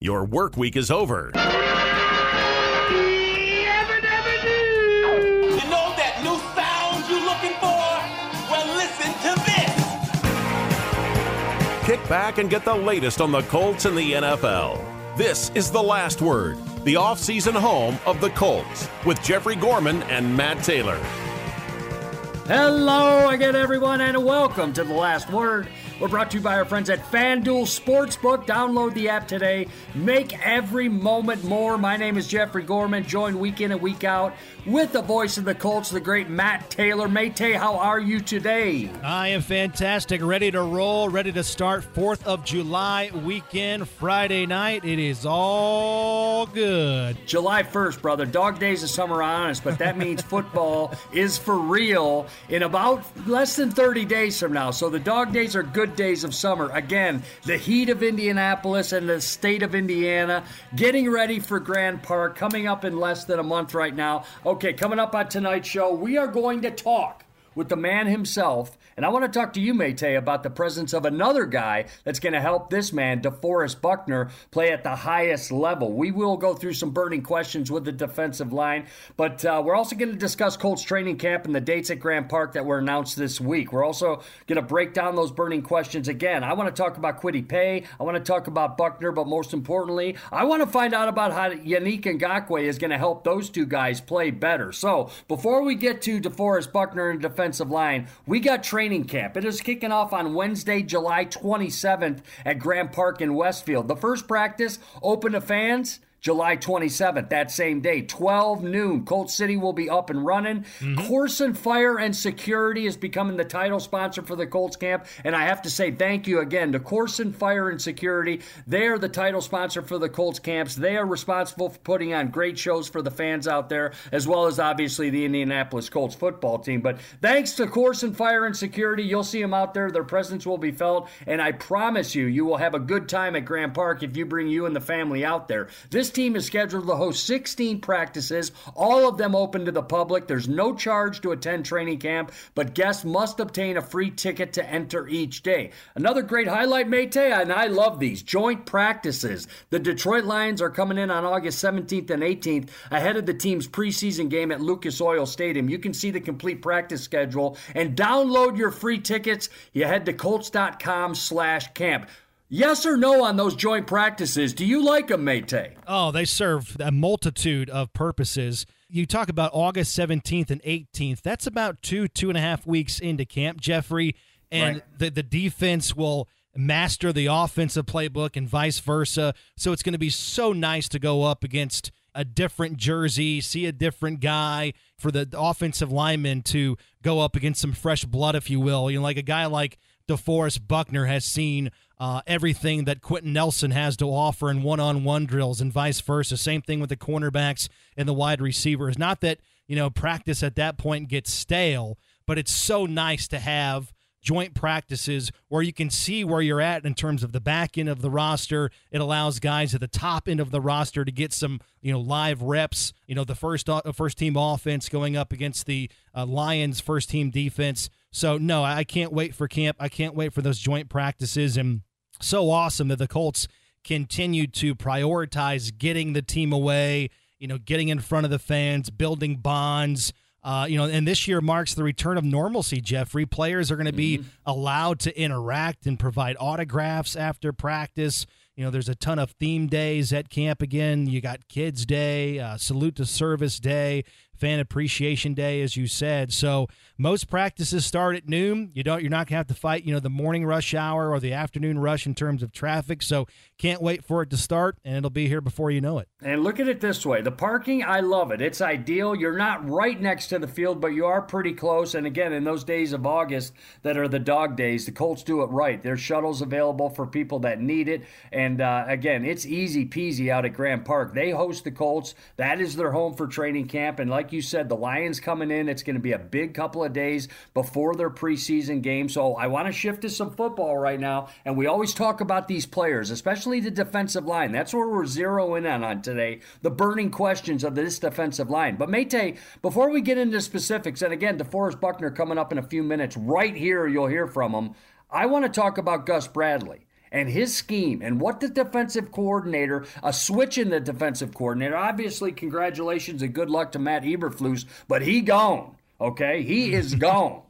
Your work week is over. You know that new sound you're looking for? Well, listen to this. Kick back and get the latest on the Colts and the NFL. This is The Last Word, the offseason home of the Colts, with Jeffrey Gorman and Matt Taylor. Hello again, everyone, and welcome to The Last Word. We're brought to you by our friends at FanDuel Sportsbook. Download the app today. Make every moment more. My name is Jeffrey Gorman. Join week in and week out with the voice of the Colts, the great Matt Taylor. Mate, how are you today? I am fantastic. Ready to roll. Ready to start 4th of July weekend, Friday night. It is all good. July 1st, brother. Dog days of summer honest, but that means football is for real in about less than 30 days from now. So the dog days are good days of summer. Again, the heat of Indianapolis and the state of Indiana getting ready for Grand Park coming up in less than a month right now. Okay, coming up on tonight's show, we are going to talk with the man himself. And I want to talk to you, Mate, about the presence of another guy that's going to help this man, DeForest Buckner, play at the highest level. We will go through some burning questions with the defensive line, but uh, we're also going to discuss Colts training camp and the dates at Grand Park that were announced this week. We're also going to break down those burning questions again. I want to talk about Kwity Paye. I want to talk about Buckner, but most importantly, I want to find out about how Yannick Ngakoue is going to help those two guys play better. So before we get to DeForest Buckner and defensive line. We got training camp. It is kicking off on Wednesday, July 27th at Grand Park in Westfield. The first practice open to fans. July 27th, that same day, 12 noon, Colt City will be up and running. Mm-hmm. Koorsen Fire and Security is becoming the title sponsor for the Colts camp. And I have to say thank you again to Koorsen Fire and Security. They are the title sponsor for the Colts camps. They are responsible for putting on great shows for the fans out there, as well as obviously the Indianapolis Colts football team. But thanks to Koorsen Fire and Security, you'll see them out there. Their presence will be felt. And I promise you, you will have a good time at Grand Park if you bring you and the family out there. This this team is scheduled to host 16 practices, all of them open to the public. There's no charge to attend training camp, but guests must obtain a free ticket to enter each day. Another great highlight, Mate, and I love these joint practices. The Detroit Lions are coming in on August 17th and 18th ahead of the team's preseason game at Lucas Oil Stadium. You can see the complete practice schedule and download your free tickets. You head to colts.com slash camp. Yes or no on those joint practices? Do you like them, Mate? Oh, they serve a multitude of purposes. You talk about August 17th and 18th. That's about two, two and a half weeks into camp, Jeffrey. And right. the, the defense will master the offensive playbook and vice versa. So it's going to be so nice to go up against a different jersey, see a different guy for the offensive lineman to go up against some fresh blood, if you will. You know, like a guy like DeForest Buckner has seen uh, everything that Quenton Nelson has to offer in one on one drills and vice versa. Same thing with the cornerbacks and the wide receivers. Not that, you know, practice at that point gets stale, but it's so nice to have joint practices where you can see where you're at in terms of the back end of the roster. It allows guys at the top end of the roster to get some, you know, live reps. You know, the first uh, first team offense going up against the uh, Lions first team defense. So no, I can't wait for camp. I can't wait for those joint practices and so awesome that the Colts continued to prioritize getting the team away, you know, getting in front of the fans, building bonds. Uh, you know, and this year marks the return of normalcy, Jeffrey. Players are going to be mm-hmm. allowed to interact and provide autographs after practice. You know, there's a ton of theme days at camp again. You got Kids Day, uh, Salute to Service Day, Fan Appreciation Day, as you said. So most practices start at noon. You don't. You're not gonna have to fight. You know the morning rush hour or the afternoon rush in terms of traffic. So can't wait for it to start, and it'll be here before you know it. And look at it this way: the parking, I love it. It's ideal. You're not right next to the field, but you are pretty close. And again, in those days of August that are the dog days, the Colts do it right. There's shuttles available for people that need it. And uh, again, it's easy peasy out at Grand Park. They host the Colts. That is their home for training camp. And like like you said, the Lions coming in. It's going to be a big couple of days before their preseason game. So I want to shift to some football right now. And we always talk about these players, especially the defensive line. That's where we're zeroing in on today. The burning questions of this defensive line. But Mate, before we get into specifics, and again, DeForest Buckner coming up in a few minutes, right here, you'll hear from him. I want to talk about Gus Bradley. And his scheme and what the defensive coordinator, a switch in the defensive coordinator, obviously, congratulations and good luck to Matt Eberflus, but he gone. Okay, he is gone.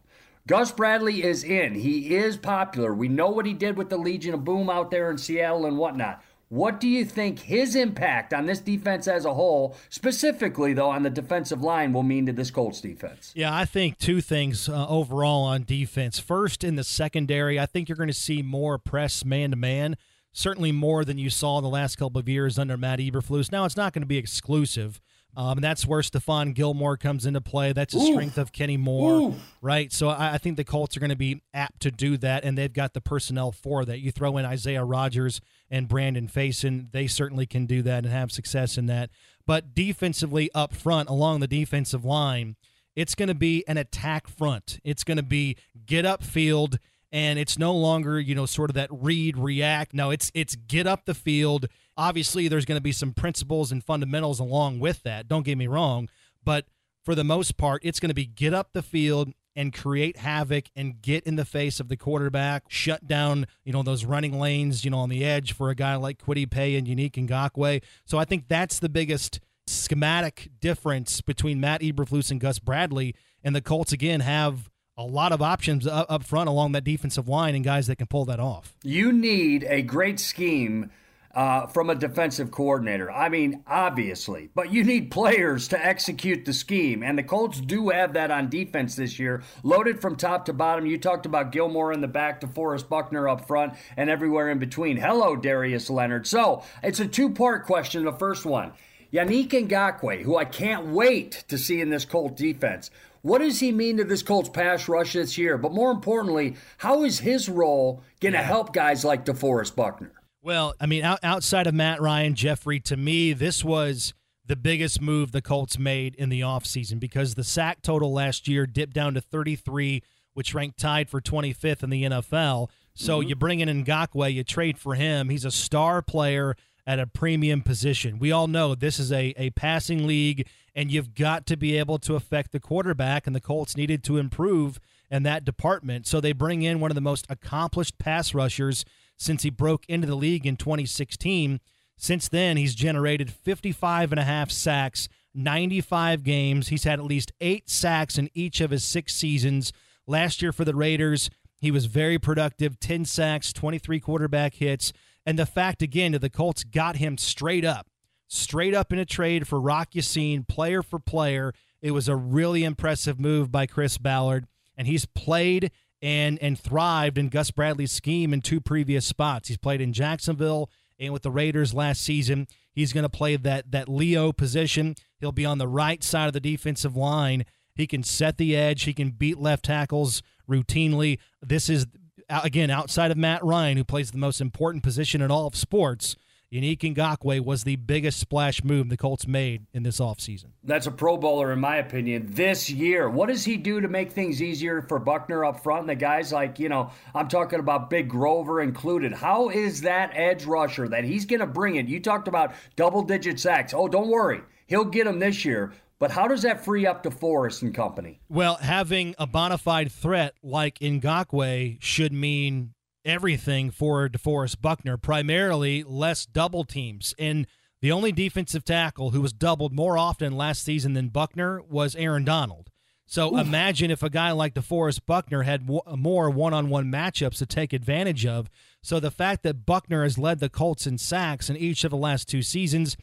Gus Bradley is in. He is popular. We know what he did with the Legion of Boom out there in Seattle and whatnot. What do you think his impact on this defense as a whole, specifically though on the defensive line, will mean to this Colts defense? Yeah, I think two things uh, overall on defense. First, in the secondary, I think you're going to see more press man to man. Certainly more than you saw in the last couple of years under Matt Eberflus. Now, it's not going to be exclusive. Um, and that's where Stephon Gilmore comes into play. That's the strength of Kenny Moore, Ooh. right? So I, I, think the Colts are going to be apt to do that, and they've got the personnel for that. You throw in Isaiah Rodgers and Brandon Facyson, they certainly can do that and have success in that. But defensively up front, along the defensive line, it's going to be an attack front. It's going to be get up field, and it's no longer you know sort of that read react. No, it's it's get up the field Obviously, there's going to be some principles and fundamentals along with that. Don't get me wrong. But for the most part, it's going to be get up the field and create havoc and get in the face of the quarterback, shut down, you know, those running lanes, you know, on the edge for a guy like Kwity Paye and Yannick Ngakoue. So I think that's the biggest schematic difference between Matt Eberflus and Gus Bradley. And the Colts, again, have a lot of options up front along that defensive line and guys that can pull that off. You need a great scheme uh, from a defensive coordinator. I mean, obviously, but you need players to execute the scheme, and the Colts do have that on defense this year, loaded from top to bottom. You talked about Gilmore in the back, to DeForest Buckner up front, and everywhere in between. Hello, Darius Leonard. So it's a two part question. The first one. Yannick Ngakoue, who I can't wait to see in this Colt defense. What does he mean to this Colts pass rush this year? But more importantly, how is his role going to yeah. help guys like DeForest Buckner? Well, I mean, out, outside of Matt Ryan, Jeffrey, to me, this was the biggest move the Colts made in the offseason because the sack total last year dipped down to 33, which ranked tied for 25th in the NFL. So mm-hmm. you bring in Ngakoue, you trade for him. He's a star player at a premium position. We all know this is a, a passing league, and you've got to be able to affect the quarterback, and the Colts needed to improve in that department. So they bring in one of the most accomplished pass rushers since he broke into the league in 2016. Since then, he's generated 55 and a half sacks, 95 games. He's had at least eight sacks in each of his six seasons. Last year for the Raiders, he was very productive 10 sacks, 23 quarterback hits. And the fact, again, that the Colts got him straight up, straight up in a trade for Rock Ya-Sin, player for player. It was a really impressive move by Chris Ballard. And he's played and and thrived in Gus Bradley's scheme in two previous spots. He's played in Jacksonville and with the Raiders last season. He's going to play that that Leo position. He'll be on the right side of the defensive line. He can set the edge. He can beat left tackles routinely. This is again outside of Matt Ryan, who plays the most important position in all of sports. Yannick Ngakoue was the biggest splash move the Colts made in this offseason. That's a Pro Bowler, in my opinion, this year. What does he do to make things easier for Buckner up front and the guys like, you know, I'm talking about Big Grover included? How is that edge rusher that he's going to bring it? You talked about double digit sacks. Oh, don't worry. He'll get them this year. But how does that free up DeForest and company? Well, having a bona fide threat like Ngakoue should mean everything for DeForest Buckner, primarily less double teams. And the only defensive tackle who was doubled more often last season than Buckner was Aaron Donald. So Oof. imagine if a guy like DeForest Buckner had more one on one matchups to take advantage of. So the fact that Buckner has led the Colts in sacks in each of the last two seasons,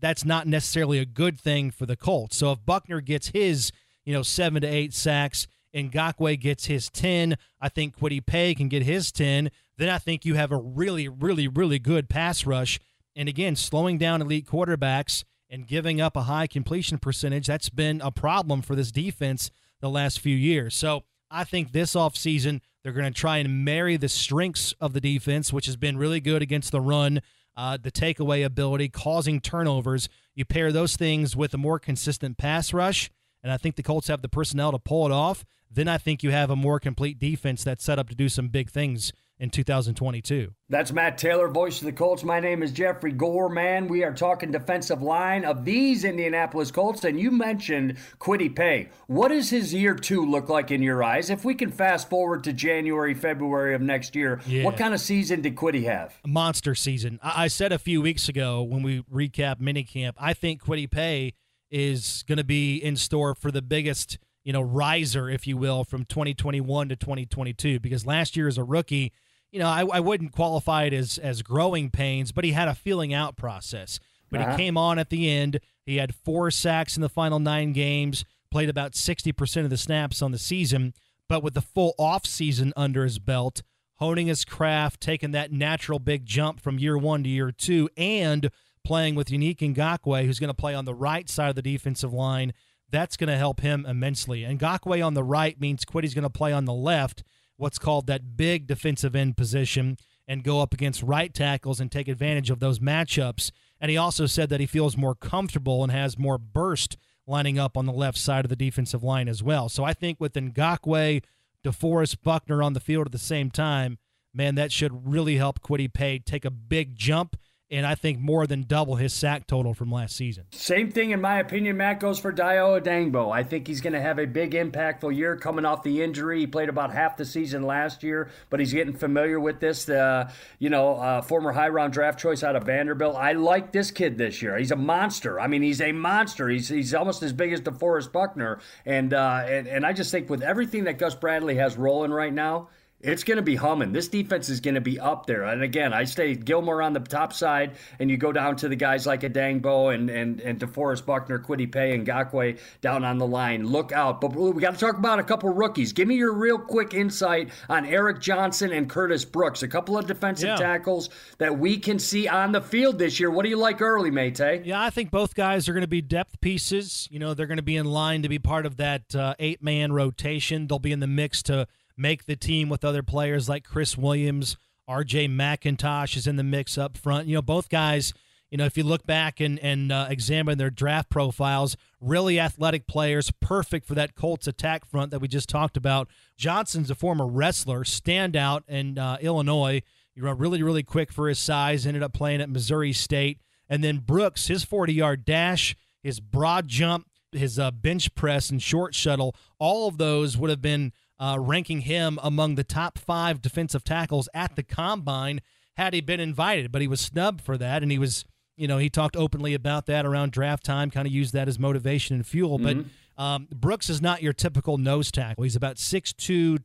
that's not necessarily a good thing for the Colts. So if Buckner gets his, you know, seven to eight sacks, Ngakoue gets his 10. I think Paye can get his 10. Then I think you have a really, really, really good pass rush. And again, slowing down elite quarterbacks and giving up a high completion percentage, that's been a problem for this defense the last few years. So I think this offseason, they're going to try and marry the strengths of the defense, which has been really good against the run, uh, the takeaway ability, causing turnovers. You pair those things with a more consistent pass rush, and I think the Colts have the personnel to pull it off then I think you have a more complete defense that's set up to do some big things in 2022. That's Matt Taylor, voice of the Colts. My name is Jeffrey Gorman. We are talking defensive line of these Indianapolis Colts. And you mentioned Kwity Paye. What does his year two look like in your eyes? If we can fast forward to January, February of next year, yeah. what kind of season did Kwity have? A monster season. I said a few weeks ago when we recap minicamp, I think Kwity Paye is going to be in store for the biggest, you know, riser, if you will, from 2021 to 2022. Because last year as a rookie – you know, I, I wouldn't qualify it as as growing pains, but he had a feeling out process. But uh-huh. he came on at the end. He had four sacks in the final nine games, played about 60% of the snaps on the season, but with the full off season under his belt, honing his craft, taking that natural big jump from year one to year two, and playing with Yannick Ngakoue, who's going to play on the right side of the defensive line. That's going to help him immensely. And Ngakoue on the right means Kwity's going to play on the left what's called that big defensive end position and go up against right tackles and take advantage of those matchups. And he also said that he feels more comfortable and has more burst lining up on the left side of the defensive line as well. So I think with Ngakoue, DeForest Buckner on the field at the same time, man, that should really help Kwity Paye take a big jump and I think more than double his sack total from last season. Same thing, in my opinion, Matt, goes for Dayo Odeyingbo. I think he's going to have a big, impactful year coming off the injury. He played about half the season last year, but he's getting familiar with this. Uh, you know, uh, former high round draft choice out of Vanderbilt. I like this kid this year. He's a monster. I mean, he's a monster. He's, he's almost as big as DeForest Buckner. And, uh, and, and I just think with everything that Gus Bradley has rolling right now, it's going to be humming. This defense is going to be up there. And again, I stay Gilmore on the top side, and you go down to the guys like Odeyingbo and and and DeForest Buckner, Kwity Paye, and Ngakoue down on the line. Look out! But we got to talk about a couple rookies. Give me your real quick insight on Eric Johnson and Curtis Brooks, a couple of defensive yeah. tackles that we can see on the field this year. What do you like early, Mate? Yeah, I think both guys are going to be depth pieces. You know, they're going to be in line to be part of that uh, eight man rotation. They'll be in the mix to make the team with other players like Chris Williams, RJ McIntosh is in the mix up front. You know, both guys, you know, if you look back and, and uh, examine their draft profiles, really athletic players, perfect for that Colts attack front that we just talked about. Johnson's a former wrestler, standout in uh, Illinois. He ran really, really quick for his size, ended up playing at Missouri State. And then Brooks, his 40 yard dash, his broad jump, his uh, bench press, and short shuttle, all of those would have been uh, ranking him among the top five defensive tackles at the combine had he been invited, but he was snubbed for that, and he was, you know, he talked openly about that around draft time, kind of used that as motivation and fuel. Mm-hmm. But um, Brooks is not your typical nose tackle. He's about 6'2",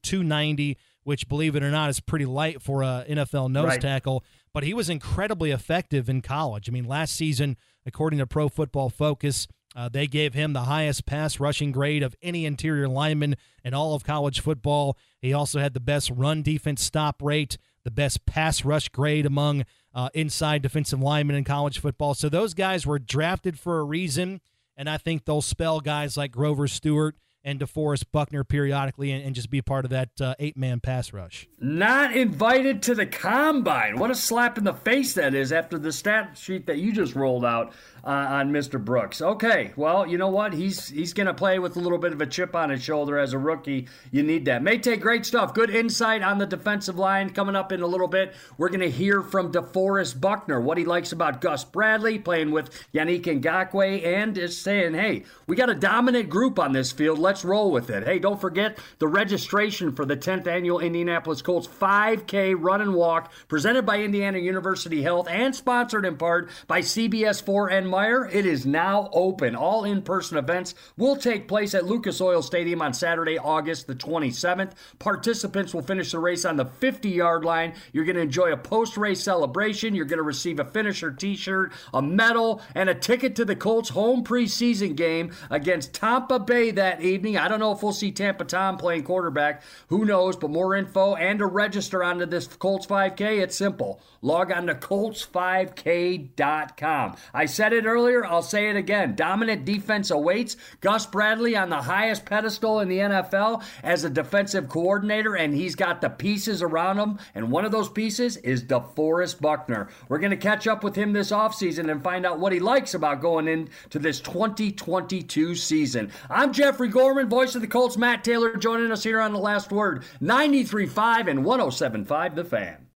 290, which, believe it or not, is pretty light for a NFL nose right. tackle. But he was incredibly effective in college. I mean, last season, according to Pro Football Focus, uh, they gave him the highest pass rushing grade of any interior lineman in all of college football. He also had the best run defense stop rate, the best pass rush grade among uh, inside defensive linemen in college football. So those guys were drafted for a reason, and I think they'll spell guys like Grover Stewart and DeForest Buckner periodically and, and just be part of that uh, eight man pass rush. Not invited to the combine. What a slap in the face that is after the stat sheet that you just rolled out uh, on Mr. Brooks. Okay, well, you know what? He's he's going to play with a little bit of a chip on his shoulder as a rookie. You need that. May take great stuff. Good insight on the defensive line coming up in a little bit. We're going to hear from DeForest Buckner what he likes about Gus Bradley playing with Yannick Ngakoue and is saying, hey, we got a dominant group on this field. Let's roll with it. Hey, don't forget the registration for the 10th annual Indianapolis Colts 5K run and walk presented by Indiana University Health and sponsored in part by CBS 4 and Meijer, it is now open. All in person events will take place at Lucas Oil Stadium on Saturday, August the 27th. Participants will finish the race on the 50 yard line. You're going to enjoy a post race celebration. You're going to receive a finisher t shirt, a medal, and a ticket to the Colts home preseason game against Tampa Bay that evening. I don't know if we'll see Tampa Tom playing quarterback. Who knows? But more info and to register onto this Colts 5K, it's simple. Log on to Colts5K.com. I said it earlier, I'll say it again. Dominant defense awaits. Gus Bradley on the highest pedestal in the NFL as a defensive coordinator, and he's got the pieces around him. And one of those pieces is DeForest Buckner. We're going to catch up with him this offseason and find out what he likes about going into this 2022 season. I'm Jeffrey. Gorman, voice of the Colts, Matt Taylor, joining us here on the last word 93.5 and 107.5 The Fan.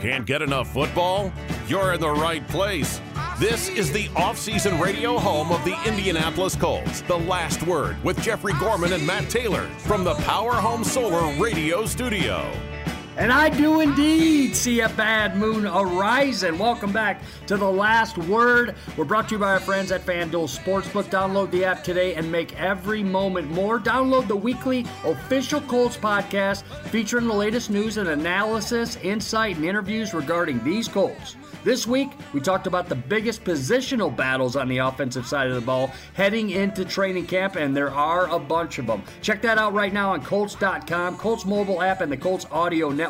Can't get enough football? You're in the right place. This is the off-season radio home of the Indianapolis Colts. The last word with Jeffrey Gorman and Matt Taylor from the Power Home Solar Radio Studio. And I do indeed see a bad moon arising. Welcome back to the last word. We're brought to you by our friends at FanDuel Sportsbook. Download the app today and make every moment more. Download the weekly official Colts podcast featuring the latest news and analysis, insight, and interviews regarding these Colts. This week, we talked about the biggest positional battles on the offensive side of the ball heading into training camp, and there are a bunch of them. Check that out right now on Colts.com, Colts mobile app, and the Colts audio network.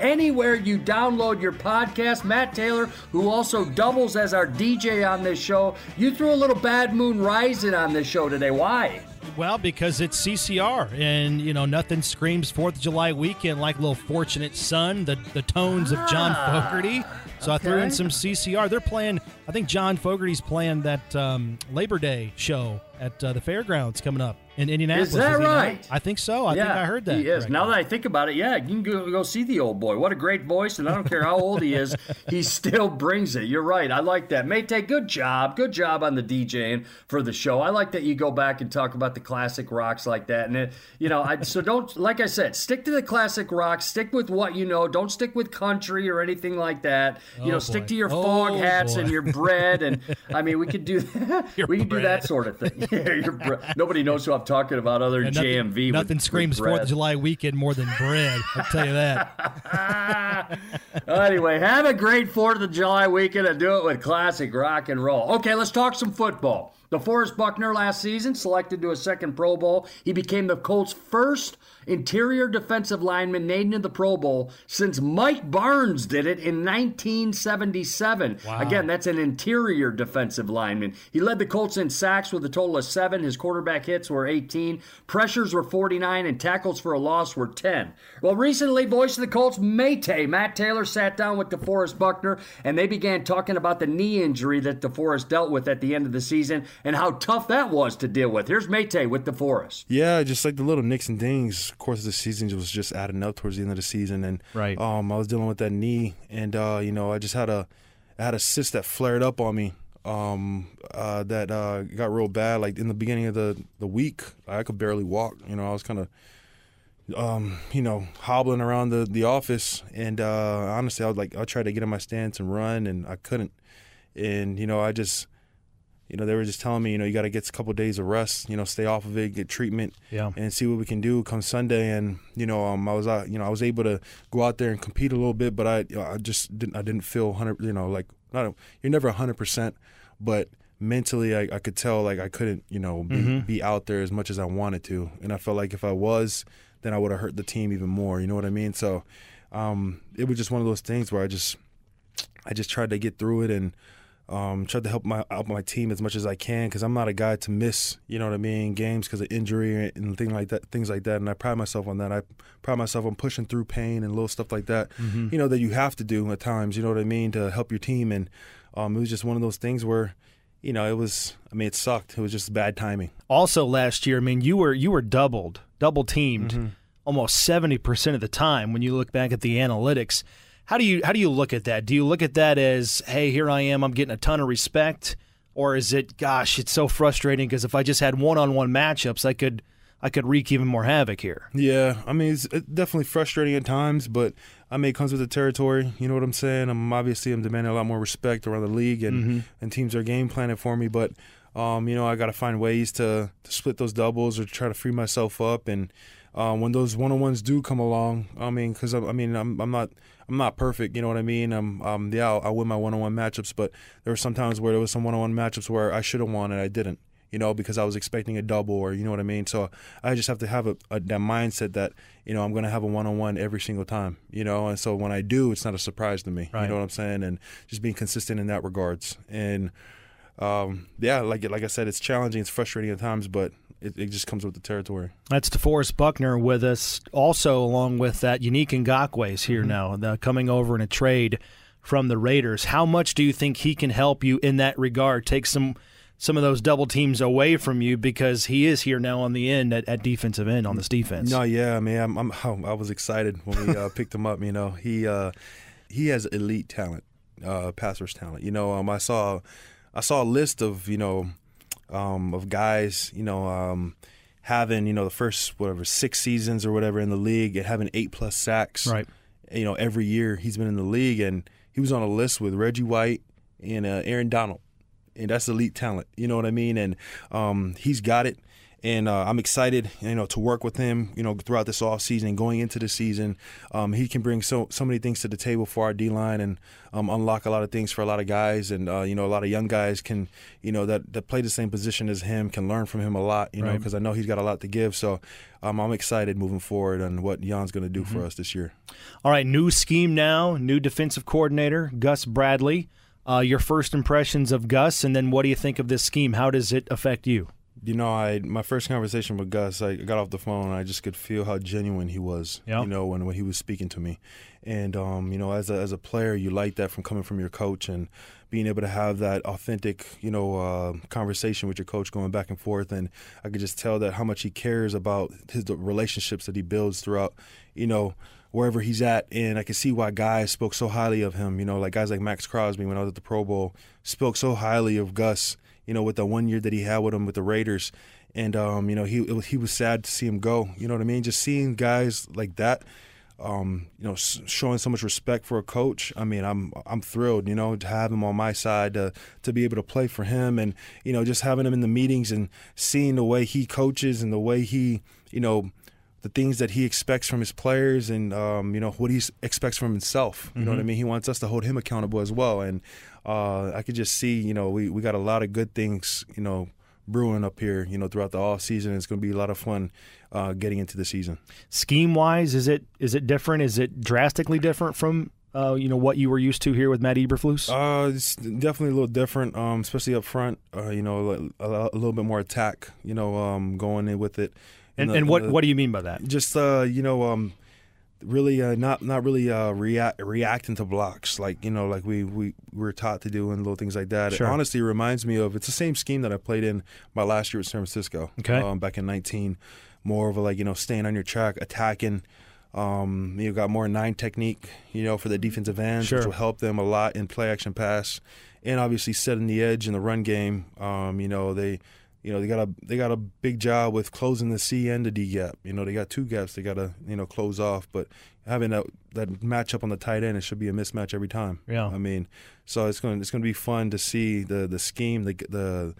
Anywhere you download your podcast, Matt Taylor, who also doubles as our DJ on this show, you threw a little Bad Moon Rising on this show today. Why? Well, because it's CCR, and you know nothing screams Fourth of July weekend like a little "Fortunate Son," the the tones of John Ah, Fogerty. So I threw in some CCR. They're playing. I think John Fogerty's playing that um, Labor Day show at uh, the fairgrounds coming up in Indianapolis. Is that not? right? I think so. I think I heard that. He is. correctly. Now that I think about it, yeah, you can go, go see the old boy. What a great voice, and I don't care how old he is, he still brings it. You're right. I like that. Mayte, good job. Good job on the DJing for the show. I like that you go back and talk about the classic rocks like that. And, it, you know, I, so don't, like I said, stick to the classic rocks. Stick with what you know. Don't stick with country or anything like that. You Oh, know, stick to your Oh, Foghats boy. and your bread. And, I mean, we could do we could do that sort of thing. Bre- Nobody knows who I'm talking about other than And nothing, JMV. nothing with screams Fourth of July weekend more than bread. I'll tell you that. anyway, have a great 4th of July weekend and do it with classic rock and roll. Okay, let's talk some football. DeForest Buckner last season selected to a second Pro Bowl. He became the Colts' first interior defensive lineman named in the Pro Bowl since Mike Barnes did it in 1977. Wow. Again, that's an interior defensive lineman. He led the Colts in sacks with a total of seven. His quarterback hits were 18, pressures were 49, and tackles for a loss were 10. Well, recently, voice of the Colts, Mayte, Matt Taylor, sat down with DeForest Buckner, and they began talking about the knee injury that DeForest dealt with at the end of the season and how tough that was to deal with. Here's Mayte with DeForest. Yeah, just like the little nicks and dings. Of course, the season was just adding up towards the end of the season, and Right. um, I was dealing with that knee, and uh, you know, I just had a, I had a cyst that flared up on me, um, uh, that uh, got real bad. Like in the beginning of the the week, I could barely walk. You know, I was kind of, um, you know, hobbling around the the office, and uh, honestly, I was like, I tried to get in my stance and run, and I couldn't, and you know, I just you know, they were just telling me, you know, you got to get a couple days of rest, you know, stay off of it, get treatment, Yeah. and see what we can do come Sunday. And you know, um, I was, uh, you know, I was able to go out there and compete a little bit, but I, you know, I just didn't, I didn't feel hundred, you know, like not, a, you're never hundred percent, but mentally, I, I could tell like I couldn't, you know, be, be out there as much as I wanted to, and I felt like if I was, then I would have hurt the team even more. You know what I mean? So, um, it was just one of those things where I just, I just tried to get through it and um, tried to help my help my team as much as I can because I'm not a guy to miss, you know what I mean, games because of injury and things like that, things like that. And I pride myself on that. I pride myself on pushing through pain and little stuff like that, you know, that you have to do at times. You know what I mean to help your team. And um, it was just one of those things where, you know, it was. I mean, it sucked. It was just bad timing. also last year, I mean, you were you were doubled, double teamed Mm-hmm. almost 70% of the time when you look back at the analytics. How do you how do you look at that? Do you look at that as, "Hey, here I am, I'm getting a ton of respect?" Or is it, "Gosh, it's so frustrating because if I just had one-on-one matchups, I could I could wreak even more havoc here." Yeah, I mean it's definitely frustrating at times, but I mean it comes with the territory. You know what I'm saying? I'm obviously I'm demanding a lot more respect around the league, and and teams are game planning for me. But um, you know I got to find ways to to split those doubles or try to free myself up. And um, when those one on ones do come along, I mean, because I, I mean I'm I'm not I'm not perfect. You know what I mean? I'm um yeah I'll, I'll win my one on one matchups, but there were some times where there was some one on one matchups where I should have won and I didn't you know, because I was expecting a double or you know what I mean. So I just have to have a, a that mindset that you know I'm going to have a one on one every single time, you know. And so when I do, it's not a surprise to me. Right. You know what I'm saying? And just being consistent in that regards. And um, yeah, like like I said, it's challenging, it's frustrating at times, but it, it just comes with the territory. That's DeForest Buckner with us. Also, along with that, Yannick Ngakoue is here now, the, coming over in a trade from the Raiders. How much do you think he can help you in that regard? Take some some of those double teams away from you because he is here now on the end at, at defensive end on this defense. No, yeah, man, I'm, I'm I was excited when we uh, picked him up. You know, he uh, he has elite talent, uh, passers talent. You know, um, I saw I saw a list of you know um, of guys. You know. Um, having you know the first whatever six seasons or whatever in the league and having eight plus sacks right you know every year he's been in the league and he was on a list with Reggie White and uh, Aaron Donald and that's elite talent. You know what I mean? And um, he's got it. And uh, I'm excited, you know, to work with him, you know, throughout this off season and going into the season. Um, he can bring so so many things to the table for our D line and um, unlock a lot of things for a lot of guys. And uh, you know, a lot of young guys can, you know, that that play the same position as him can learn from him a lot. You know, because I know he's got a lot to give. So um, I'm excited moving forward on what Jan's going to do mm-hmm. for us this year. All right, new scheme now, new defensive coordinator Gus Bradley. Uh, your first impressions of Gus, and then what do you think of this scheme? How does it affect you? You know, I my first conversation with Gus, I got off the phone and I just could feel how genuine he was. Yep. You know, when, when he was speaking to me, and um, you know, as a as a player, you like that from coming from your coach and being able to have that authentic, you know, uh, conversation with your coach, going back and forth, and I could just tell that how much he cares about his the relationships that he builds throughout, you know, wherever he's at. And I can see why guys spoke so highly of him. You know, like guys like Maxx Crosby when I was at the Pro Bowl spoke so highly of Gus. You know, with the one year that he had with him with the Raiders, and um, you know he was, he was sad to see him go. You know what I mean? Just seeing guys like that. Um, you know, showing so much respect for a coach. I mean, I'm I'm thrilled, you know, to have him on my side to to be able to play for him, and you know, just having him in the meetings and seeing the way he coaches and the way he, you know, the things that he expects from his players and um, you know what he expects from himself. You mm-hmm. know what I mm-hmm. mean? He wants us to hold him accountable as well. And uh, I could just see, you know, we, we got a lot of good things, you know, brewing up here, you know, throughout the off season. It's going to be a lot of fun uh, getting into the season. Scheme wise, is it is it different? Is it drastically different from uh, you know what you were used to here with Matt Eberflus? Uh, it's definitely a little different, um, especially up front. Uh, you know, a, a, little bit more attack. You know, um, going in with it. And, the, and what the, what do you mean by that? Just uh, you know, um, really uh, not not really uh, react reacting to blocks like you know like we we were taught to do and little things like that. Sure. It honestly reminds me of it's the same scheme that I played in my last year at San Francisco. Okay, um, back in nineteen, more of a like you know staying on your track, attacking. Um, you got more nine technique, you know, for the defensive ends, sure. which will help them a lot in play action pass, and obviously setting the edge in the run game. Um, you know, they you know they got a they got a big job with closing the C and the D gap. You know they got two gaps they got to you know close off, but having that that matchup on the tight end it should be a mismatch every time. Yeah, I mean, so it's going it's going to be fun to see the the scheme the the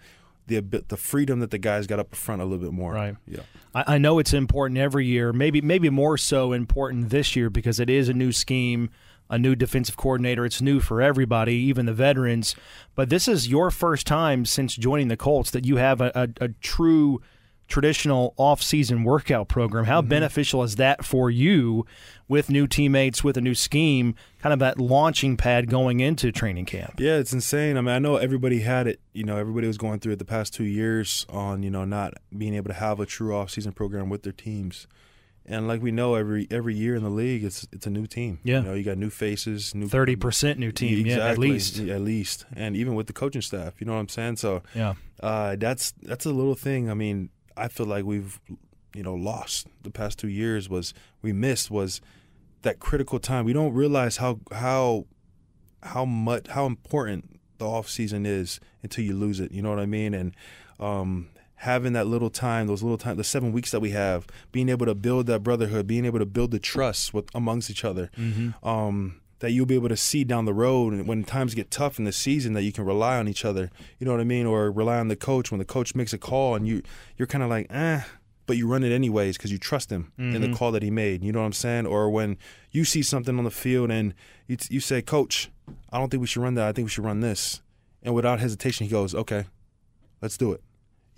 the the freedom that the guys got up front a little bit more. Right. Yeah. I, I know it's important every year. Maybe maybe more so important this year because it is a new scheme a new defensive coordinator. It's new for everybody, even the veterans. But this is your first time since joining the Colts that you have a, a, a true traditional off-season workout program. How mm-hmm. beneficial is that for you with new teammates, with a new scheme, kind of that launching pad going into training camp? Yeah, it's insane. I mean, I know everybody had it. You know, everybody was going through it the past two years on you know not being able to have a true off-season program with their teams. And like we know, every every year in the league, it's it's a new team. Yeah, you know, you got new faces, new thirty percent new team. Exactly, yeah, at least, at least, and even with the coaching staff, you know what I'm saying. So yeah, uh, that's that's a little thing. I mean, I feel like we've you know lost the past two years. Was we missed was that critical time. We don't realize how how how much how important the off season is until you lose it. You know what I mean? And um, having that little time, those little time, the seven weeks that we have, being able to build that brotherhood, being able to build the trust with amongst each other. Mm-hmm. Um, that you'll be able to see down the road and when times get tough in the season that you can rely on each other you know what i mean or rely on the coach when the coach makes a call and you you're kind of like eh but you run it anyways because you trust him mm-hmm. in the mm-hmm. call that he made you know what i'm saying or when you see something on the field and you, you say coach i don't think we should run that i think we should run this and without hesitation he goes okay let's do it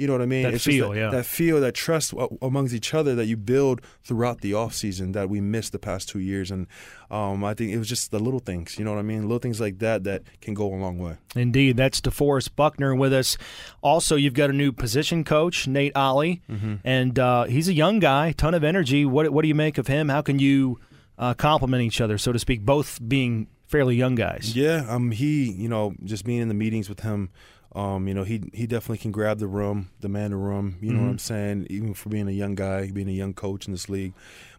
you know what I mean? That it's feel, that, yeah. That feel, that trust amongst each other that you build throughout the off season that we missed the past two years, and um, I think it was just the little things. You know what I mean? Little things like that that can go a long way. Indeed, that's DeForest Buckner with us. Also, you've got a new position coach, Nate Ollie, mm-hmm. and uh, he's a young guy, ton of energy. What what do you make of him? How can you uh, complement each other, so to speak, both being fairly young guys? Yeah, um, he, you know, just being in the meetings with him Um, you know, he he definitely can grab the room, the man the room. You know Mm-hmm. what I'm saying? Even for being a young guy, being a young coach in this league.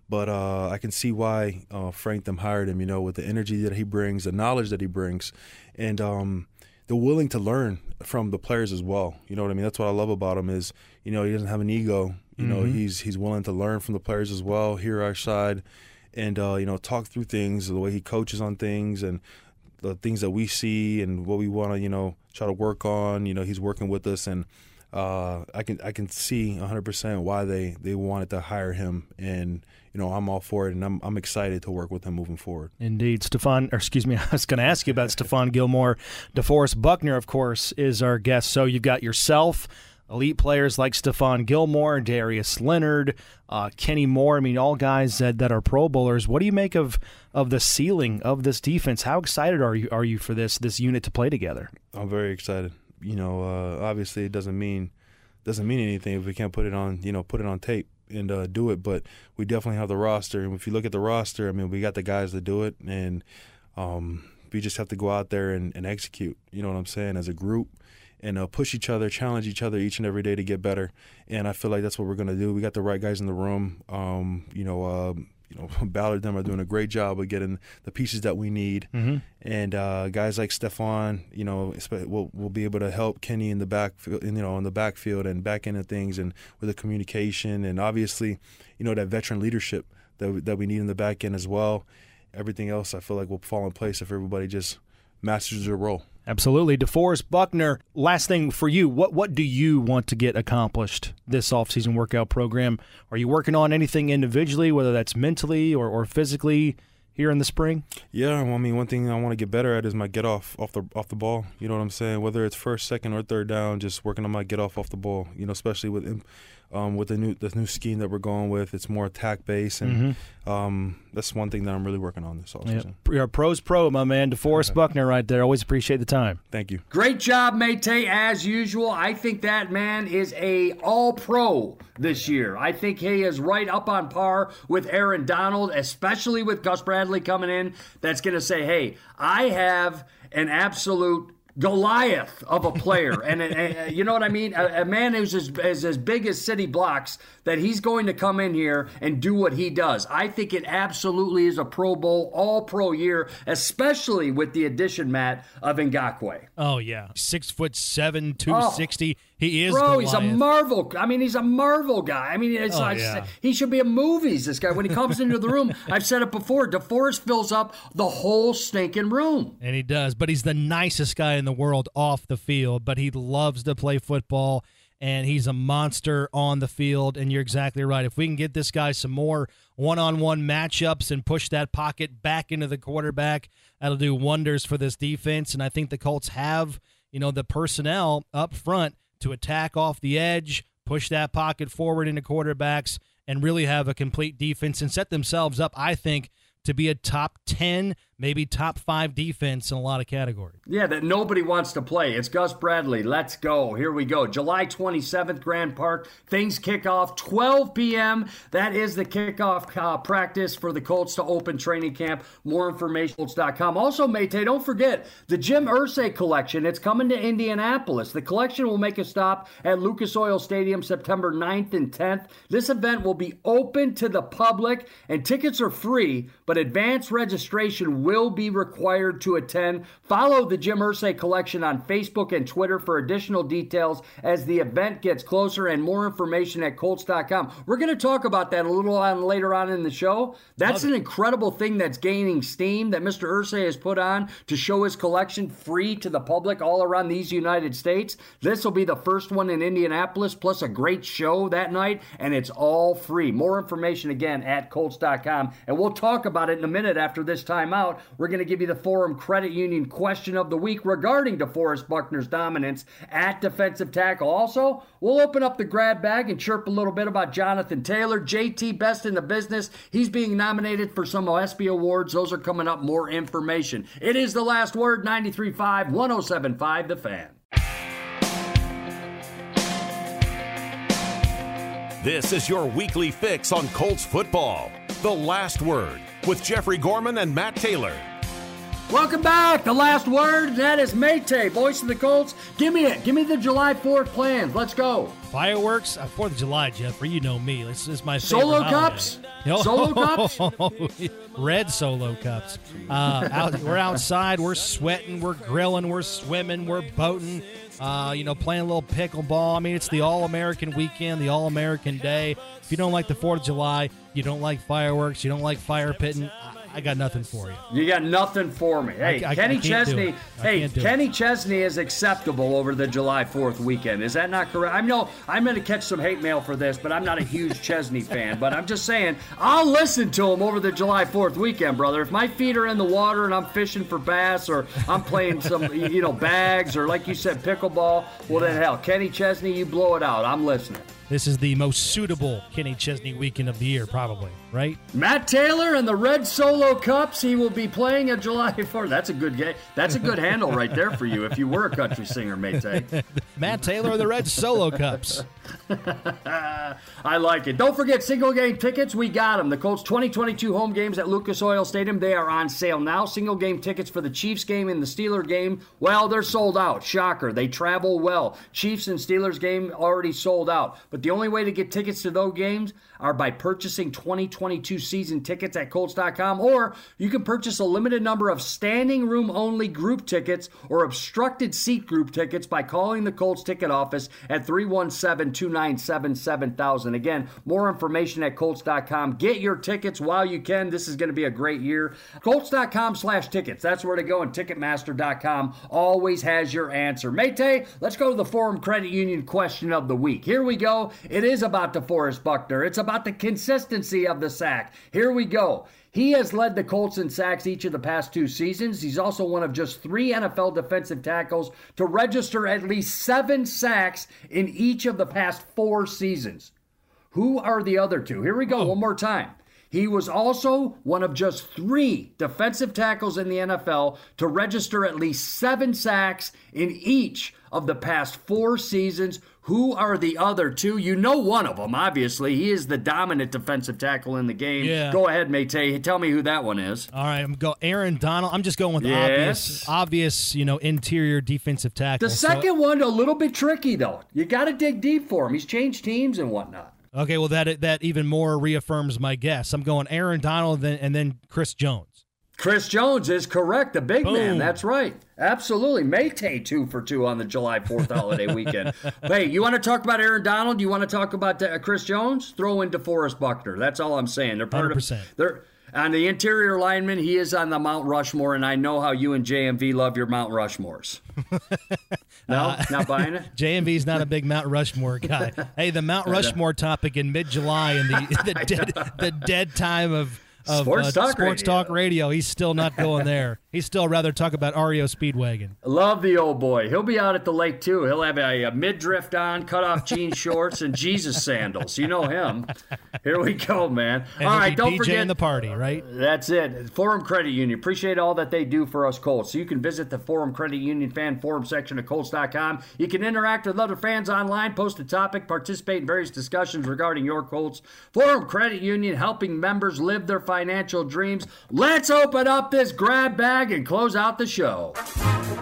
But uh, I can see why uh, Frank them hired him. You know, with the energy that he brings, the knowledge that he brings, and um, they're willing to learn from the players as well. You know what I mean? That's what I love about him is you know he doesn't have an ego. You know he's he's willing to learn from the players as well, hear our side, and uh, you know talk through things, the way he coaches on things, and the things that we see and what we want to you know try to work on. You know he's working with us and. Uh, I can I can see 100% why they, they wanted to hire him, and you know I'm all for it, and I'm I'm excited to work with him moving forward. Indeed, Stephon. Or excuse me, I was going to ask you about Stephon Gilmore. DeForest Buckner, of course, is our guest. So you've got yourself, elite players like Stephon Gilmore, Darius Leonard, uh, Kenny Moore. I mean, all guys that, that are Pro Bowlers. What do you make of of the ceiling of this defense? How excited are you are you for this this unit to play together? I'm very excited. You know, uh, obviously it doesn't mean doesn't mean anything if we can't put it on you know put it on tape and uh, do it. But we definitely have the roster, and if you look at the roster, I mean, we got the guys to do it, and um, we just have to go out there and, and execute. You know what I'm saying? As a group. And uh, push each other, challenge each other each and every day to get better. And I feel like that's what we're gonna do. We got the right guys in the room. Um, you know, uh, you know, Ballard them are doing a great job of getting the pieces that we need. And uh, guys like Stephon, you know, will will be able to help Kenny in the back, you know, in the backfield and back end of things, and with the communication, and obviously, you know, that veteran leadership that that we need in the back end as well. Everything else, I feel like will fall in place if everybody just masters their role. Absolutely. DeForest Buckner, last thing for you. What what do you want to get accomplished this offseason workout program? Are you working on anything individually, whether that's mentally or, or physically here in the spring? Yeah, well, I mean, one thing I want to get better at is my get off off the off the ball. You know what I'm saying? Whether it's first, second, or third down, just working on my get off off the ball. You know, especially with um, with the new the new scheme that we're going with. It's more attack based, and um, that's one thing that I'm really working on this offseason. You're a pro's pro, my man. DeForest Buckner right there. Always appreciate the time. Thank you. Great job, Mate, as usual. I think that man is a all pro this year. I think he is right up on par with Aaron Donald, especially with Gus Bradley coming in. That's going to say, hey, I have an absolute Goliath of a player, and, and you know what I mean. A, a man who's as, as as big as city blocks that he's going to come in here and do what he does. I think it absolutely is a Pro Bowl, All Pro year, especially with the addition, Matt, of Ngakoue. Oh yeah, six foot seven, oh. two sixty. He is. Bro, he's a. Marvel. I mean, he's a Marvel guy. I mean, it's Oh, like yeah. he should be in movies. This guy, when he comes into the room, I've said it before. DeForest fills up the whole stinking room. And he does, but he's the nicest guy in the world off the field. But he loves to play football, and he's a monster on the field. And you're exactly right. If we can get this guy some more one-on-one matchups and push that pocket back into the quarterback, that'll do wonders for this defense. And I think the Colts have, you know, the personnel up front to attack off the edge, push that pocket forward into quarterbacks, and really have a complete defense and set themselves up. I think to be a top 10, maybe top five defense in a lot of categories. Yeah, that nobody wants to play. It's Gus Bradley. Let's go. Here we go. July 27th, Grand Park. Things kick off 12 p.m. That is the kickoff uh, practice for the Colts to open training camp. More information, Colts.com. Also, Mate, don't forget the Jim Irsay collection. It's coming to Indianapolis. The collection will make a stop at Lucas Oil Stadium September 9th and 10th. This event will be open to the public, and tickets are free, but advance registration will be required to attend. Follow the Jim Irsay collection on Facebook and Twitter for additional details as the event gets closer and more information at Colts.com. We're going to talk about that a little on later on in the show. That's an incredible thing that's gaining steam that Mr. Irsay has put on to show his collection free to the public all around these United States. This will be the first one in Indianapolis, plus a great show that night, and it's all free. More information again at Colts.com, and we'll talk about it in a minute after this timeout. We're going to give you the Forum Credit Union question of the week regarding DeForest Buckner's dominance at defensive tackle. Also, we'll open up the grab bag and chirp a little bit about Jonathan Taylor, JT Best in the business. He's being nominated for some OSB awards. Those are coming up. More information. It is the last word 93.5, 107.5, The Fan. This is your weekly fix on Colts football. The last word with Jeffrey Gorman and Matt Taylor. Welcome back. The last word, that is Mate, voice of the Colts. Give me it. Give me the July 4th plans. Let's go. Fireworks, uh, 4th of July, Jeffrey. You know me. This is my Solo favorite cups? holiday. Solo cups? Red solo cups. Uh, out, we're outside. We're sweating. We're grilling. We're swimming. We're boating. Uh, you know, playing a little pickleball. I mean, it's the All American weekend, the All American day. If you don't like the 4th of July, you don't like fireworks, you don't like fire pitting, got nothing for you. You got nothing for me. Hey, I- I Kenny do Chesney. it. I Hey, Kenny Chesney is acceptable over the July 4th weekend. Is that not correct? I know I'm going to catch some hate mail for this, but I'm not a huge Chesney fan. But I'm just saying, I'll listen to him over the July 4th weekend, brother. If my feet are in the water and I'm fishing for bass or I'm playing some, you know, bags or like you said, pickleball, well then hell, Kenny Chesney, you blow it out. I'm listening. This is the most suitable Kenny Chesney weekend of the year, probably, right? Matt Taylor and the Red Solo Cups. He will be playing at July 4th. That's a good game. That's a good handle right there for you if you were a country singer, mate. Matt Taylor and the Red Solo Cups. I like it. Don't forget single game tickets. We got them. The Colts 2022 home games at Lucas Oil Stadium. They are on sale now. Single game tickets for the Chiefs game and the Steeler game. Well, they're sold out. Shocker. They travel well. Chiefs and Steelers game already sold out. But the only way to get tickets to those games are by purchasing 2022 season tickets at Colts.com, or you can purchase a limited number of standing room only group tickets or obstructed seat group tickets by calling the Colts ticket office at 317 297 7000. Again, more information at Colts.com. Get your tickets while you can. This is going to be a great year. Colts.com slash tickets. That's where to go, and Ticketmaster.com always has your answer. Mate, let's go to the Forum Credit Union question of the week. Here we go. It is about DeForest Buckner. It's about the consistency of the sack. Here we go. He has led the Colts in sacks each of the past two seasons. He's also one of just three NFL defensive tackles to register at least seven sacks in each of the past four seasons. Who are the other two? Here we go, oh. one more time. He was also one of just three defensive tackles in the NFL to register at least seven sacks in each of the past four seasons. Who are the other two? You know one of them, obviously. He is the dominant defensive tackle in the game. Yeah. Go ahead, Mate. Tell me who that one is. All right, I'm go Aaron Donald. I'm just going with Yes. obvious, obvious, you know, interior defensive tackle. The So- second one, a little bit tricky, though. You got to dig deep for him. He's changed teams and whatnot. okay, well that that even more reaffirms my guess. I'm going Aaron Donald then and then Chris Jones. Chris Jones is correct, the big man. That's right. Absolutely. Maytay two for two on the July 4th holiday weekend. Hey, you want to talk about Aaron Donald? You want to talk about uh, Chris Jones? Throw in DeForest Buckner. That's all I'm saying. They're part 100%. of they're on the interior lineman, he is on the Mount Rushmore, and I know how you and JMV love your Mount Rushmores. no, not buying it. JMV's not a big Mount Rushmore guy. hey, the Mount Rushmore topic in mid-July and the the dead, the dead time of of Sports uh, talk sports radio. talk radio. He's still not going there. He's still rather talk about REO Speedwagon. Love the old boy. He'll be out at the lake too. He'll have a, a midriff on, cut off jean shorts, and Jesus sandals. You know him. Here we go, man. And all right, don't DJing forget the party, uh, right? That's it. Forum Credit Union. Appreciate all that they do for us Colts. So you can visit the Forum Credit Union fan forum section of Colts.com. You can interact with other fans online, post a topic, participate in various discussions regarding your Colts. Forum Credit Union helping members live their financial dreams. Let's open up this grab bag and close out the show.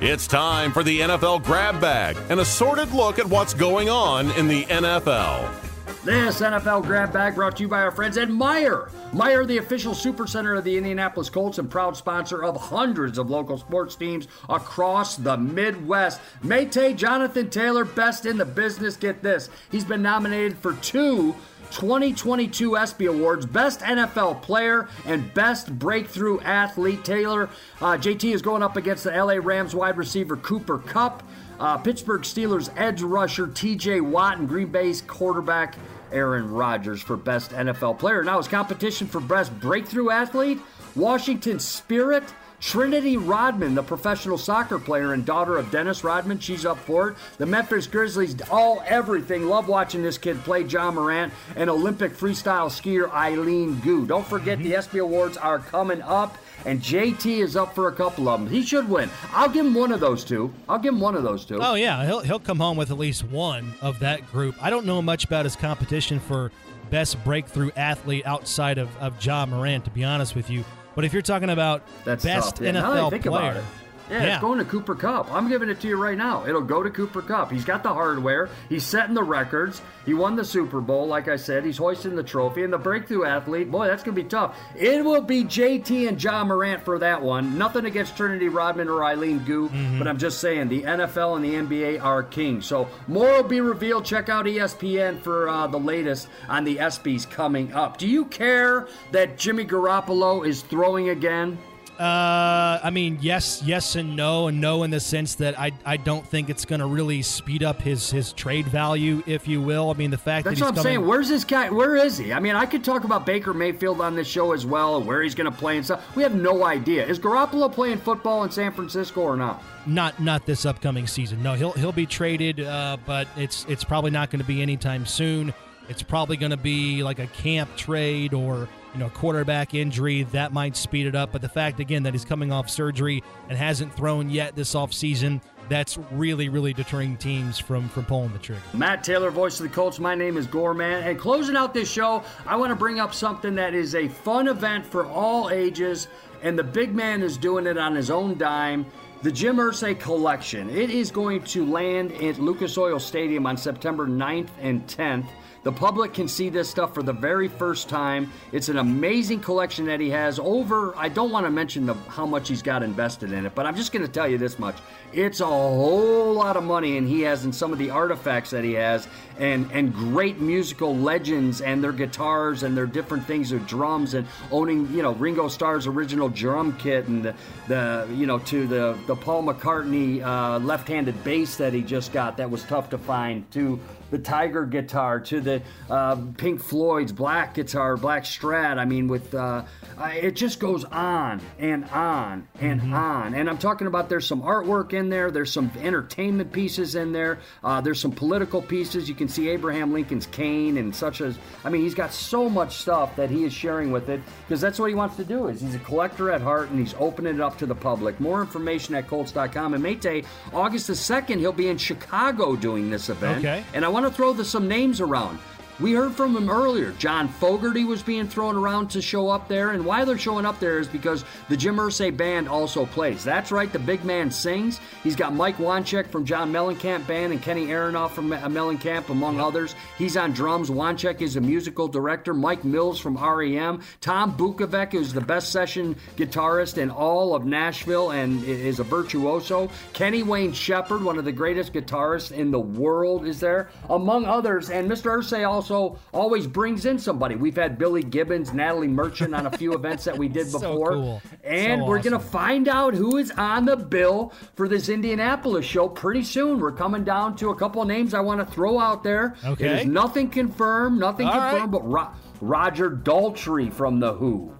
It's time for the NFL Grab Bag, an assorted look at what's going on in the NFL. This NFL grab bag brought to you by our friends at Meijer. Meijer, the official supercenter of the Indianapolis Colts and proud sponsor of hundreds of local sports teams across the Midwest. Maytay Jonathan Taylor, best in the business. Get this. He's been nominated for two 2022 ESPY Awards, Best NFL Player and Best Breakthrough Athlete. Taylor, uh, JT is going up against the LA Rams wide receiver Cooper Kupp, uh, Pittsburgh Steelers edge rusher TJ Watt, and Green Bay's quarterback Aaron Rodgers for Best NFL Player. Now, his competition for Best Breakthrough Athlete, Washington Spirit. Trinity Rodman, the professional soccer player and daughter of Dennis Rodman, she's up for it. The Memphis Grizzlies, all everything. Love watching this kid play John Morant and Olympic freestyle skier Eileen Gu. Don't forget the mm-hmm. ESPY Awards are coming up, and JT is up for a couple of them. He should win. I'll give him one of those two. I'll give him one of those two. Oh yeah, he'll he'll come home with at least one of that group. I don't know much about his competition for best breakthrough athlete outside of of John Moran, to be honest with you. But if you're talking about That's best tough. Yeah, now that I NFL think player, it. Yeah, Yeah. it's going to Cooper Kupp. I'm giving it to you right now. It'll go to Cooper Kupp. He's got the hardware. He's setting the records. He won the Super Bowl, like I said. He's hoisting the trophy. And the breakthrough athlete, boy, that's going to be tough. It will be JT and John Morant for that one. Nothing against Trinity Rodman or Eileen Gu, Mm-hmm. but I'm just saying the NFL and the NBA are king. So more will be revealed. Check out ESPN for uh, the latest on the ESPYs coming up. Do you care that Jimmy Garoppolo is throwing again? Uh, I mean, yes, yes, and no, and no in the sense that I, I don't think it's going to really speed up his his trade value, if you will. I mean, the fact That's that what I'm coming, saying. Where's this guy? Where is he? I mean, I could talk about Baker Mayfield on this show as well, and where he's going to play and stuff. We have no idea. Is Garoppolo playing football in San Francisco or not? not not this upcoming season. No, he'll he'll be traded, uh, but it's it's probably not going to be anytime soon. It's probably going to be like a camp trade or you know a quarterback injury that might speed it up. But the fact again that he's coming off surgery and hasn't thrown yet this offseason, that's really really deterring teams from from pulling the trigger. Matt Taylor, voice of the Colts. My name is Gorman. And closing out this show, I want to bring up something that is a fun event for all ages, and the big man is doing it on his own dime. The Jim Irsay Collection. It is going to land at Lucas Oil Stadium on September 9th and 10th. The public can see this stuff for the very first time. It's an amazing collection that he has. Over, I don't want to mention the, how much he's got invested in it, but I'm just going to tell you this much. It's a whole lot of money, and he has in some of the artifacts that he has, and and great musical legends and their guitars and their different things, their drums, and owning you know Ringo Starr's original drum kit and the, the you know to the the Paul McCartney uh, left-handed bass that he just got that was tough to find to the Tiger guitar to the uh, Pink Floyd's black guitar, black Strat. I mean, with uh, it just goes on and on and on. And I'm talking about there's some artwork in there, there's some entertainment pieces in there, uh, there's some political pieces. You can see Abraham Lincoln's cane and such as. I mean, he's got so much stuff that he is sharing with it because that's what he wants to do. Is he's a collector at heart and he's opening it up to the public. More information at Colts.com. And Mate, August the second, he'll be in Chicago doing this event. Okay. And I want to throw the, some names around. We heard from him earlier. John Fogerty was being thrown around to show up there, and why they're showing up there is because the Jim Irsay band also plays. That's right, the big man sings. He's got Mike Wanchic from John Mellencamp Band and Kenny Aronoff from Mellencamp, among others. He's on drums. Wanchic is a musical director. Mike Mills from REM. Tom Bukovac is the best session guitarist in all of Nashville and is a virtuoso. Kenny Wayne Shepherd, one of the greatest guitarists in the world, is there, among others. And Mr. Irsay also always brings in somebody. We've had Billy Gibbons, Natalie Merchant on a few events that we did before. So cool. And So we're going to find out who is on the bill for this Indianapolis show pretty soon. We're coming down to a couple of names I want to throw out there. Okay. is nothing confirmed, nothing All right. confirmed, but Ro- Roger Daltrey from The Who.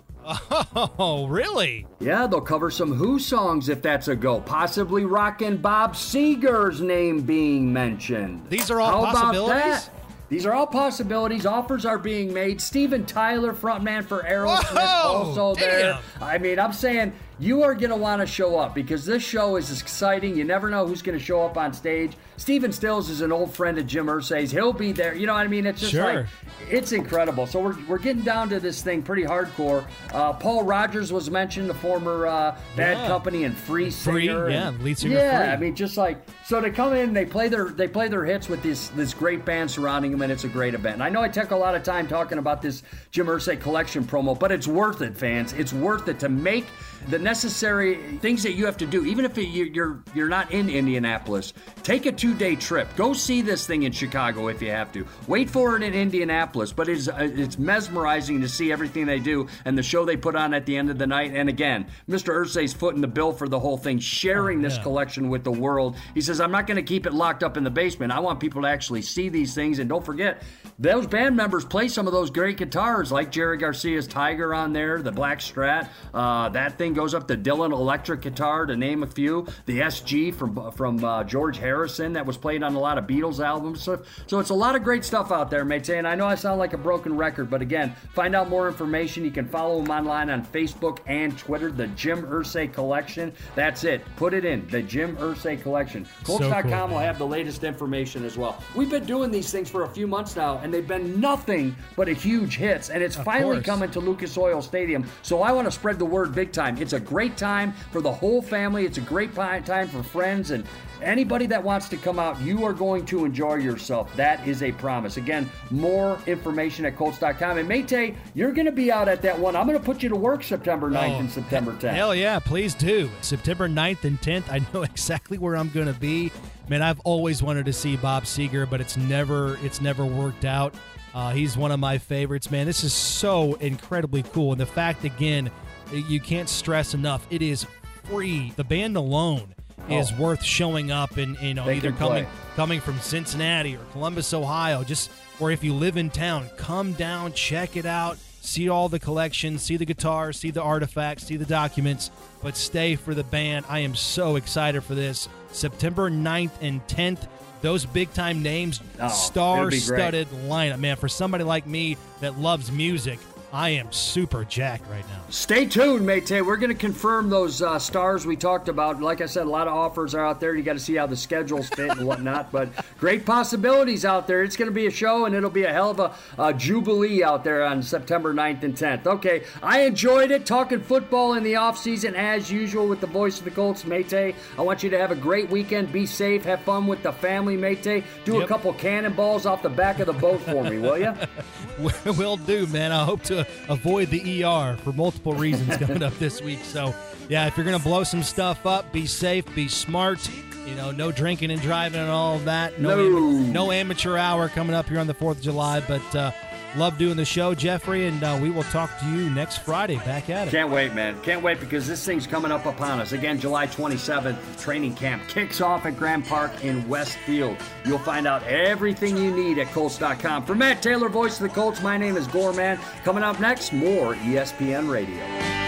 Oh, really? Yeah, they'll cover some Who songs if that's a go. Possibly rockin' Bob Seger's name being mentioned. These are all How possibilities? About that? These are all possibilities. Offers are being made. Steven Tyler, frontman for Aerosmith, Whoa, also there. I mean, I'm saying you are going to want to show up because this show is exciting. You never know who's going to show up on stage. Stephen Stills is an old friend of Jim Irsay's. He'll be there. You know what I mean? It's just Sure. like it's incredible. So we're, we're getting down to this thing pretty hardcore. Uh, Paul Rodgers was mentioned, the former uh, Bad Yeah. Company and Free singer. Free, yeah, and- lead singer Yeah, Free. I mean, just like so they come in, they play their they play their hits with this this great band surrounding them, and it's a great event. And I know I took a lot of time talking about this Jim Irsay collection promo, but it's worth it, fans. It's worth it to make the necessary things that you have to do, even if you- you're you're not in Indianapolis. Take a two day trip. Go see this thing in Chicago if you have to. Wait for it in Indianapolis, but it's uh, it's mesmerizing to see everything they do and the show they put on at the end of the night. And again, Mr. Irsay's footing the bill for the whole thing, sharing this yeah. collection with the world. He says, "I'm not going to keep it locked up in the basement. I want people to actually see these things. And don't forget, those band members play some of those great guitars, like Jerry Garcia's Tiger on there, the Black Strat. Uh, that thing goes up." The Dylan electric guitar, to name a few. The SG from from uh, George Harrison that was played on a lot of Beatles albums. So, so it's a lot of great stuff out there, mate. And I know I sound like a broken record, but again, find out more information. You can follow him online on Facebook and Twitter. The Jim Irsay Collection. That's it. Put it in the Jim Irsay Collection. Colts.com so cool, will have the latest information as well. We've been doing these things for a few months now, and they've been nothing but a huge hits. And it's of finally course. coming to Lucas Oil Stadium. So I want to spread the word big time. It's a great time for the whole family. It's a great time for friends and Anybody that wants to come out, you are going to enjoy yourself. That is a promise. Again, more information at Colts.com. And Mate, you're going to be out at that one. I'm going to put you to work September 9th oh, and September 10th. Hell yeah, please do. September 9th and 10th. I know exactly where I'm going to be. Man, I've always wanted to see Bob Seger, but it's never it's never worked out. Uh, he's one of my favorites, man. This is so incredibly cool. And the fact, again, you can't stress enough, it is free. The band alone oh. is worth showing up and you know they either coming coming from Cincinnati or Columbus, Ohio, just or if you live in town, come down, check it out, see all the collections, see the guitars, see the artifacts, see the documents, but stay for the band. I am so excited for this. September 9th and 10th those big time names, oh, star studded lineup. Man, for somebody like me that loves music, I am super jacked right now. Stay tuned, mate. We're going to confirm those uh, stars we talked about. Like I said, a lot of offers are out there. You got to see how the schedules fit and whatnot. But great possibilities out there. It's going to be a show, and it'll be a hell of a, a jubilee out there on September 9th and 10th. Okay, I enjoyed it talking football in the offseason as usual with the voice of the Colts, mate. I want you to have a great weekend. Be safe. Have fun with the family, mate. Do yep. a couple cannonballs off the back of the boat for me, will you? Will do, man. I hope to avoid the ER for multiple reasons coming up this week. So, yeah, if you're going to blow some stuff up, be safe, be smart. You know, no drinking and driving and all of that. No, no, am- no amateur hour coming up here on the 4th of July. But uh, Love doing the show, Jeffrey, and uh, we will talk to you next Friday. Back at it. Can't wait, man. Can't wait because this thing's coming up upon us. Again, July 27th, training camp kicks off at Grand Park in Westfield. You'll find out everything you need at Colts.com. For Matt Taylor, voice of the Colts, my name is Gorman. Coming up next, more ESPN Radio.